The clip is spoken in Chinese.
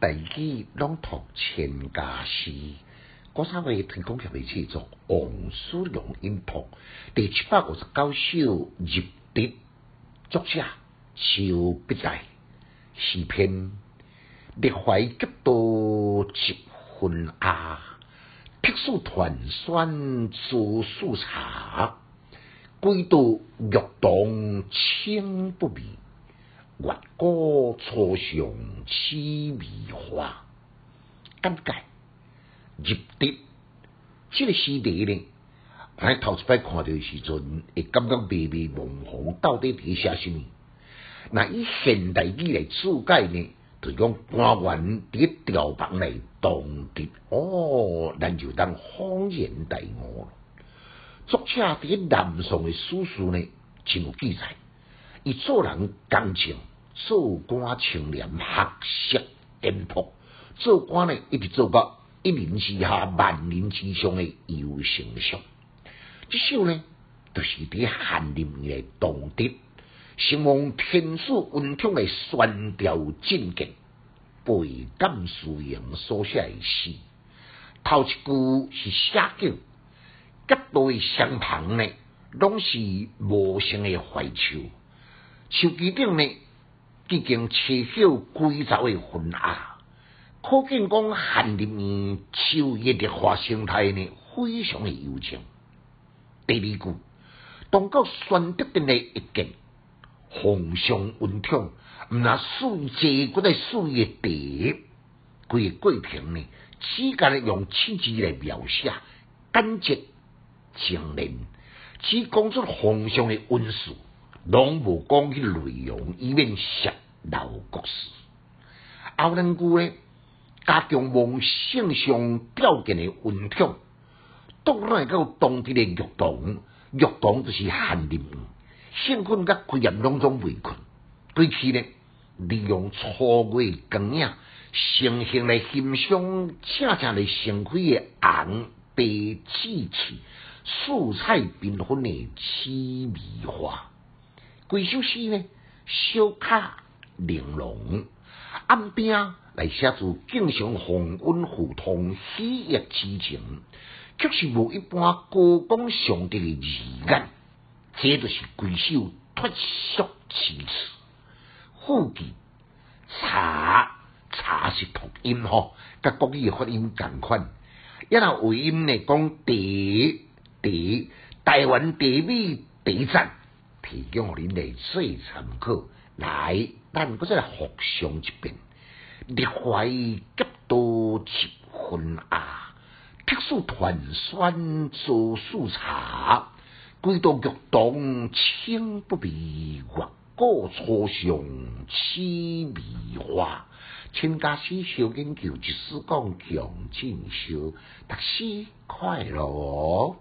大器朗读千家诗，嗰三位提供协会制作王叔良音谱第七百五十九首入笛，作者邱必在诗篇，历怀极多一分啊，特殊团宣做素茶，归度玉堂清不迷。月歌初上痴迷花，简介入滴，这个诗题呢，我头一摆看到时阵，会感觉迷迷蒙蒙，到底伫写什么？那以现代语来注解呢，就讲官员伫调房内动滴，哦，咱就当方言大我。作者伫南宋的史书呢，真有记载。伊做人刚正，做官清廉，学识颠朴，做官呢一直做到一人之下，万人之上的有成相。这首呢，就是伫翰林的动笔，希望天子文统的宣调进谏，倍感书营所写的诗。头一句是写景，各对相旁呢，拢是无声的怀愁。树基顶呢，已经切晓归巢的分芽，可见讲汉里面秋叶的花生态呢，非常的幽静。第二句，当到宣德殿的一件，皇上文统，毋那水济骨的水的地，规个过程呢，只敢咧用七字来描写，简洁精炼，只讲出皇上的温顺。拢无讲起内容，以免泄露国事。后两句呢，加强望圣上吊唁的温统，当然到当地的玉堂，玉堂就是翰林，兴奋甲贵人拢总未困，对其呢，利用初月光影，成形来欣赏恰恰来盛开的红白紫翠，色彩缤纷的痴迷花。规首诗呢，小卡玲珑，暗边来写出敬上宏温互通喜悦之情，却是无一般歌功上帝的语言，这就是规首脱俗之词。副记茶茶是同音吼，甲国语发音共款，一若尾音呢讲地地台湾地美第赞。提供恁来做参考，来，咱搁再来复上一遍。历怀急多七分啊，特殊团宣做素茶，归到玉堂清不比月过初上痴迷花。请家师小研究，一时讲强进修，读书快乐哦。